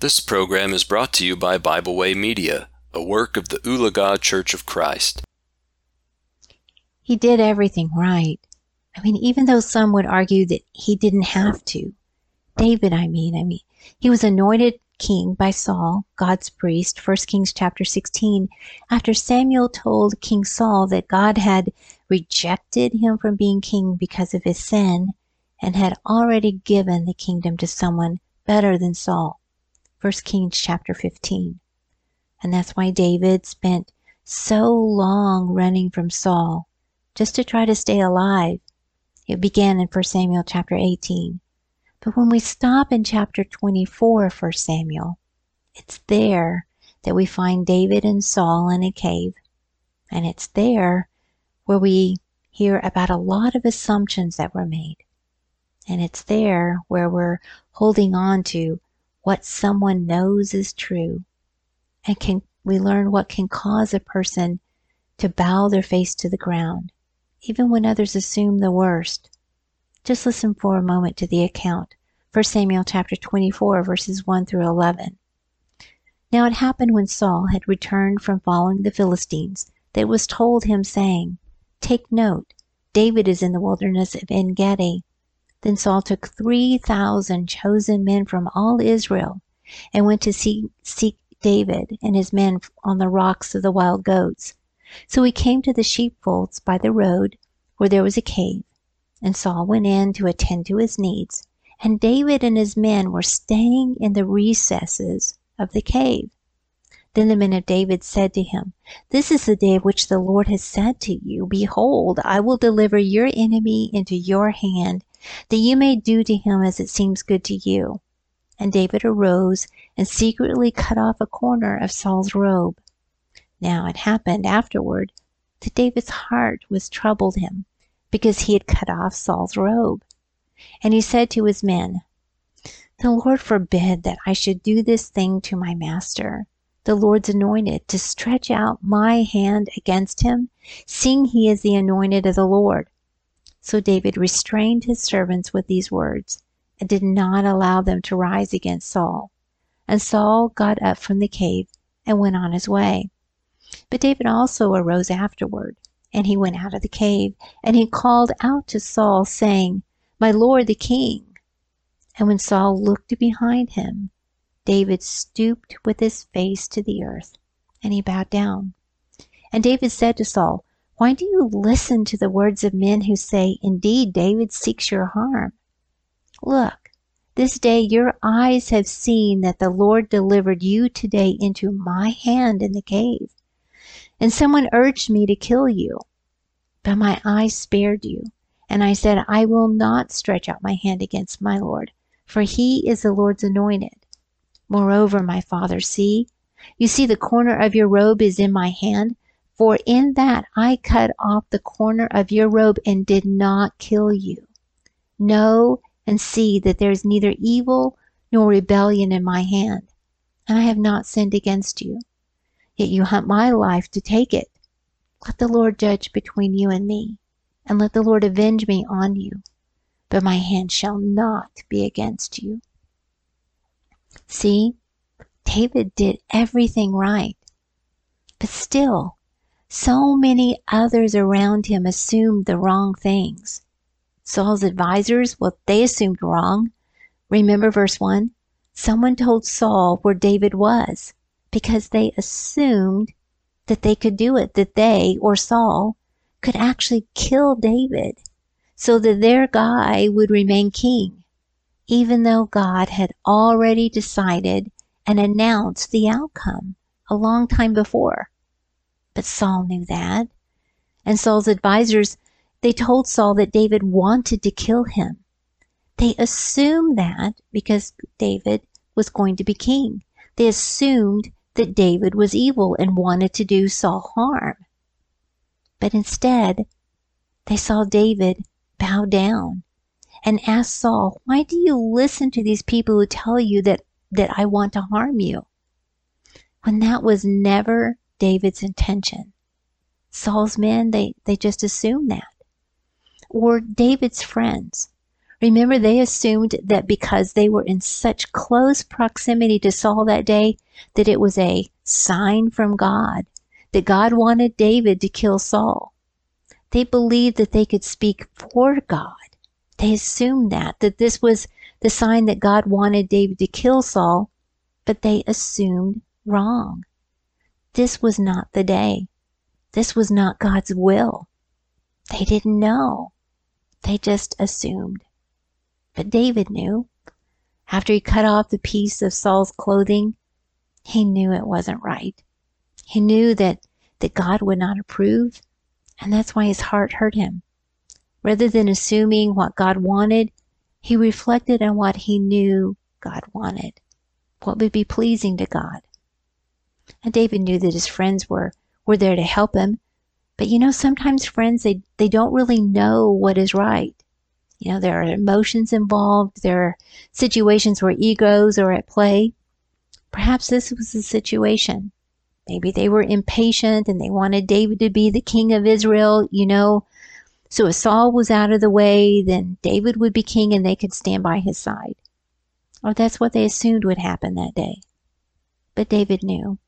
This program is brought to you by Bible Way Media, a work of the Ulaga Church of Christ. He did everything right. I mean, even though some would argue that he didn't have to. David, I mean, I mean, he was anointed king by Saul, God's priest, 1 Kings chapter 16, after Samuel told King Saul that God had rejected him from being king because of his sin and had already given the kingdom to someone better than Saul. 1 Kings chapter 15. And that's why David spent so long running from Saul just to try to stay alive. It began in 1 Samuel chapter 18. But when we stop in chapter 24 of 1 Samuel, it's there that we find David and Saul in a cave. And it's there where we hear about a lot of assumptions that were made. And it's there where we're holding on to what someone knows is true. And can we learn what can cause a person to bow their face to the ground, even when others assume the worst. Just listen for a moment to the account. 1 Samuel chapter 24 verses 1 through 11. Now it happened when Saul had returned from following the Philistines that it was told him saying, Take note, David is in the wilderness of En Gedi. Then Saul took three thousand chosen men from all Israel and went to see, seek David and his men on the rocks of the wild goats. So he came to the sheepfolds by the road where there was a cave, and Saul went in to attend to his needs, and David and his men were staying in the recesses of the cave. Then the men of David said to him, This is the day which the Lord has said to you, Behold, I will deliver your enemy into your hand, that you may do to him as it seems good to you. And David arose and secretly cut off a corner of Saul's robe. Now it happened afterward that David's heart was troubled him, because he had cut off Saul's robe. And he said to his men, The Lord forbid that I should do this thing to my master, the Lord's anointed, to stretch out my hand against him, seeing he is the anointed of the Lord. So David restrained his servants with these words, and did not allow them to rise against Saul. And Saul got up from the cave and went on his way. But David also arose afterward, and he went out of the cave, and he called out to Saul, saying, My lord the king. And when Saul looked behind him, David stooped with his face to the earth, and he bowed down. And David said to Saul, why do you listen to the words of men who say, Indeed, David seeks your harm? Look, this day your eyes have seen that the Lord delivered you today into my hand in the cave. And someone urged me to kill you. But my eyes spared you. And I said, I will not stretch out my hand against my Lord, for he is the Lord's anointed. Moreover, my father, see, you see the corner of your robe is in my hand. For in that I cut off the corner of your robe and did not kill you. Know and see that there is neither evil nor rebellion in my hand, and I have not sinned against you. Yet you hunt my life to take it. Let the Lord judge between you and me, and let the Lord avenge me on you. But my hand shall not be against you. See, David did everything right. But still, so many others around him assumed the wrong things. Saul's advisors, well, they assumed wrong. Remember verse 1? Someone told Saul where David was because they assumed that they could do it, that they, or Saul, could actually kill David so that their guy would remain king, even though God had already decided and announced the outcome a long time before. But Saul knew that. And Saul's advisors, they told Saul that David wanted to kill him. They assumed that because David was going to be king. They assumed that David was evil and wanted to do Saul harm. But instead, they saw David bow down and ask Saul, why do you listen to these people who tell you that, that I want to harm you? When that was never David's intention. Saul's men, they, they just assumed that. Or David's friends. Remember, they assumed that because they were in such close proximity to Saul that day, that it was a sign from God, that God wanted David to kill Saul. They believed that they could speak for God. They assumed that, that this was the sign that God wanted David to kill Saul, but they assumed wrong. This was not the day. This was not God's will. They didn't know. They just assumed. But David knew. After he cut off the piece of Saul's clothing, he knew it wasn't right. He knew that, that God would not approve, and that's why his heart hurt him. Rather than assuming what God wanted, he reflected on what he knew God wanted, what would be pleasing to God. And David knew that his friends were, were there to help him. But you know, sometimes friends, they, they don't really know what is right. You know, there are emotions involved. There are situations where egos are at play. Perhaps this was the situation. Maybe they were impatient and they wanted David to be the king of Israel, you know. So if Saul was out of the way, then David would be king and they could stand by his side. Or that's what they assumed would happen that day. But David knew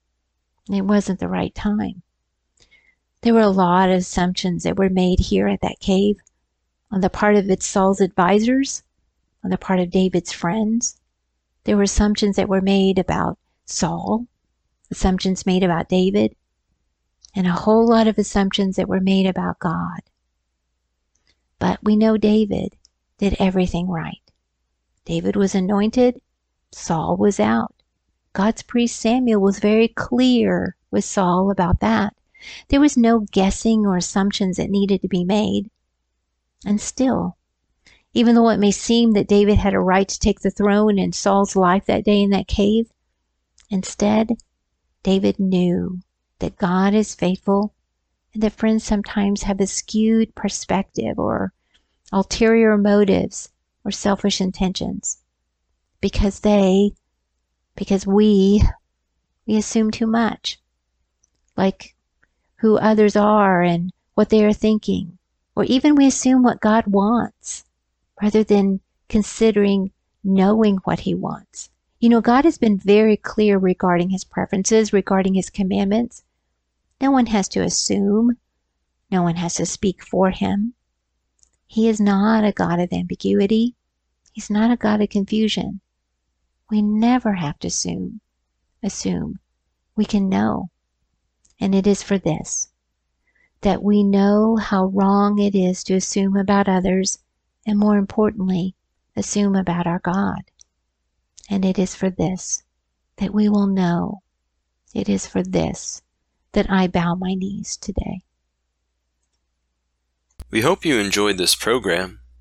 it wasn't the right time. There were a lot of assumptions that were made here at that cave on the part of its Saul's advisors, on the part of David's friends. There were assumptions that were made about Saul, assumptions made about David, and a whole lot of assumptions that were made about God. But we know David did everything right. David was anointed, Saul was out. God's priest Samuel was very clear with Saul about that. There was no guessing or assumptions that needed to be made. And still, even though it may seem that David had a right to take the throne in Saul's life that day in that cave, instead, David knew that God is faithful and that friends sometimes have a skewed perspective or ulterior motives or selfish intentions because they because we we assume too much like who others are and what they are thinking or even we assume what God wants rather than considering knowing what he wants. You know God has been very clear regarding his preferences regarding his commandments. No one has to assume. No one has to speak for him. He is not a God of ambiguity. He's not a God of confusion we never have to assume. Assume. We can know. And it is for this that we know how wrong it is to assume about others, and more importantly, assume about our God. And it is for this that we will know. It is for this that I bow my knees today. We hope you enjoyed this program.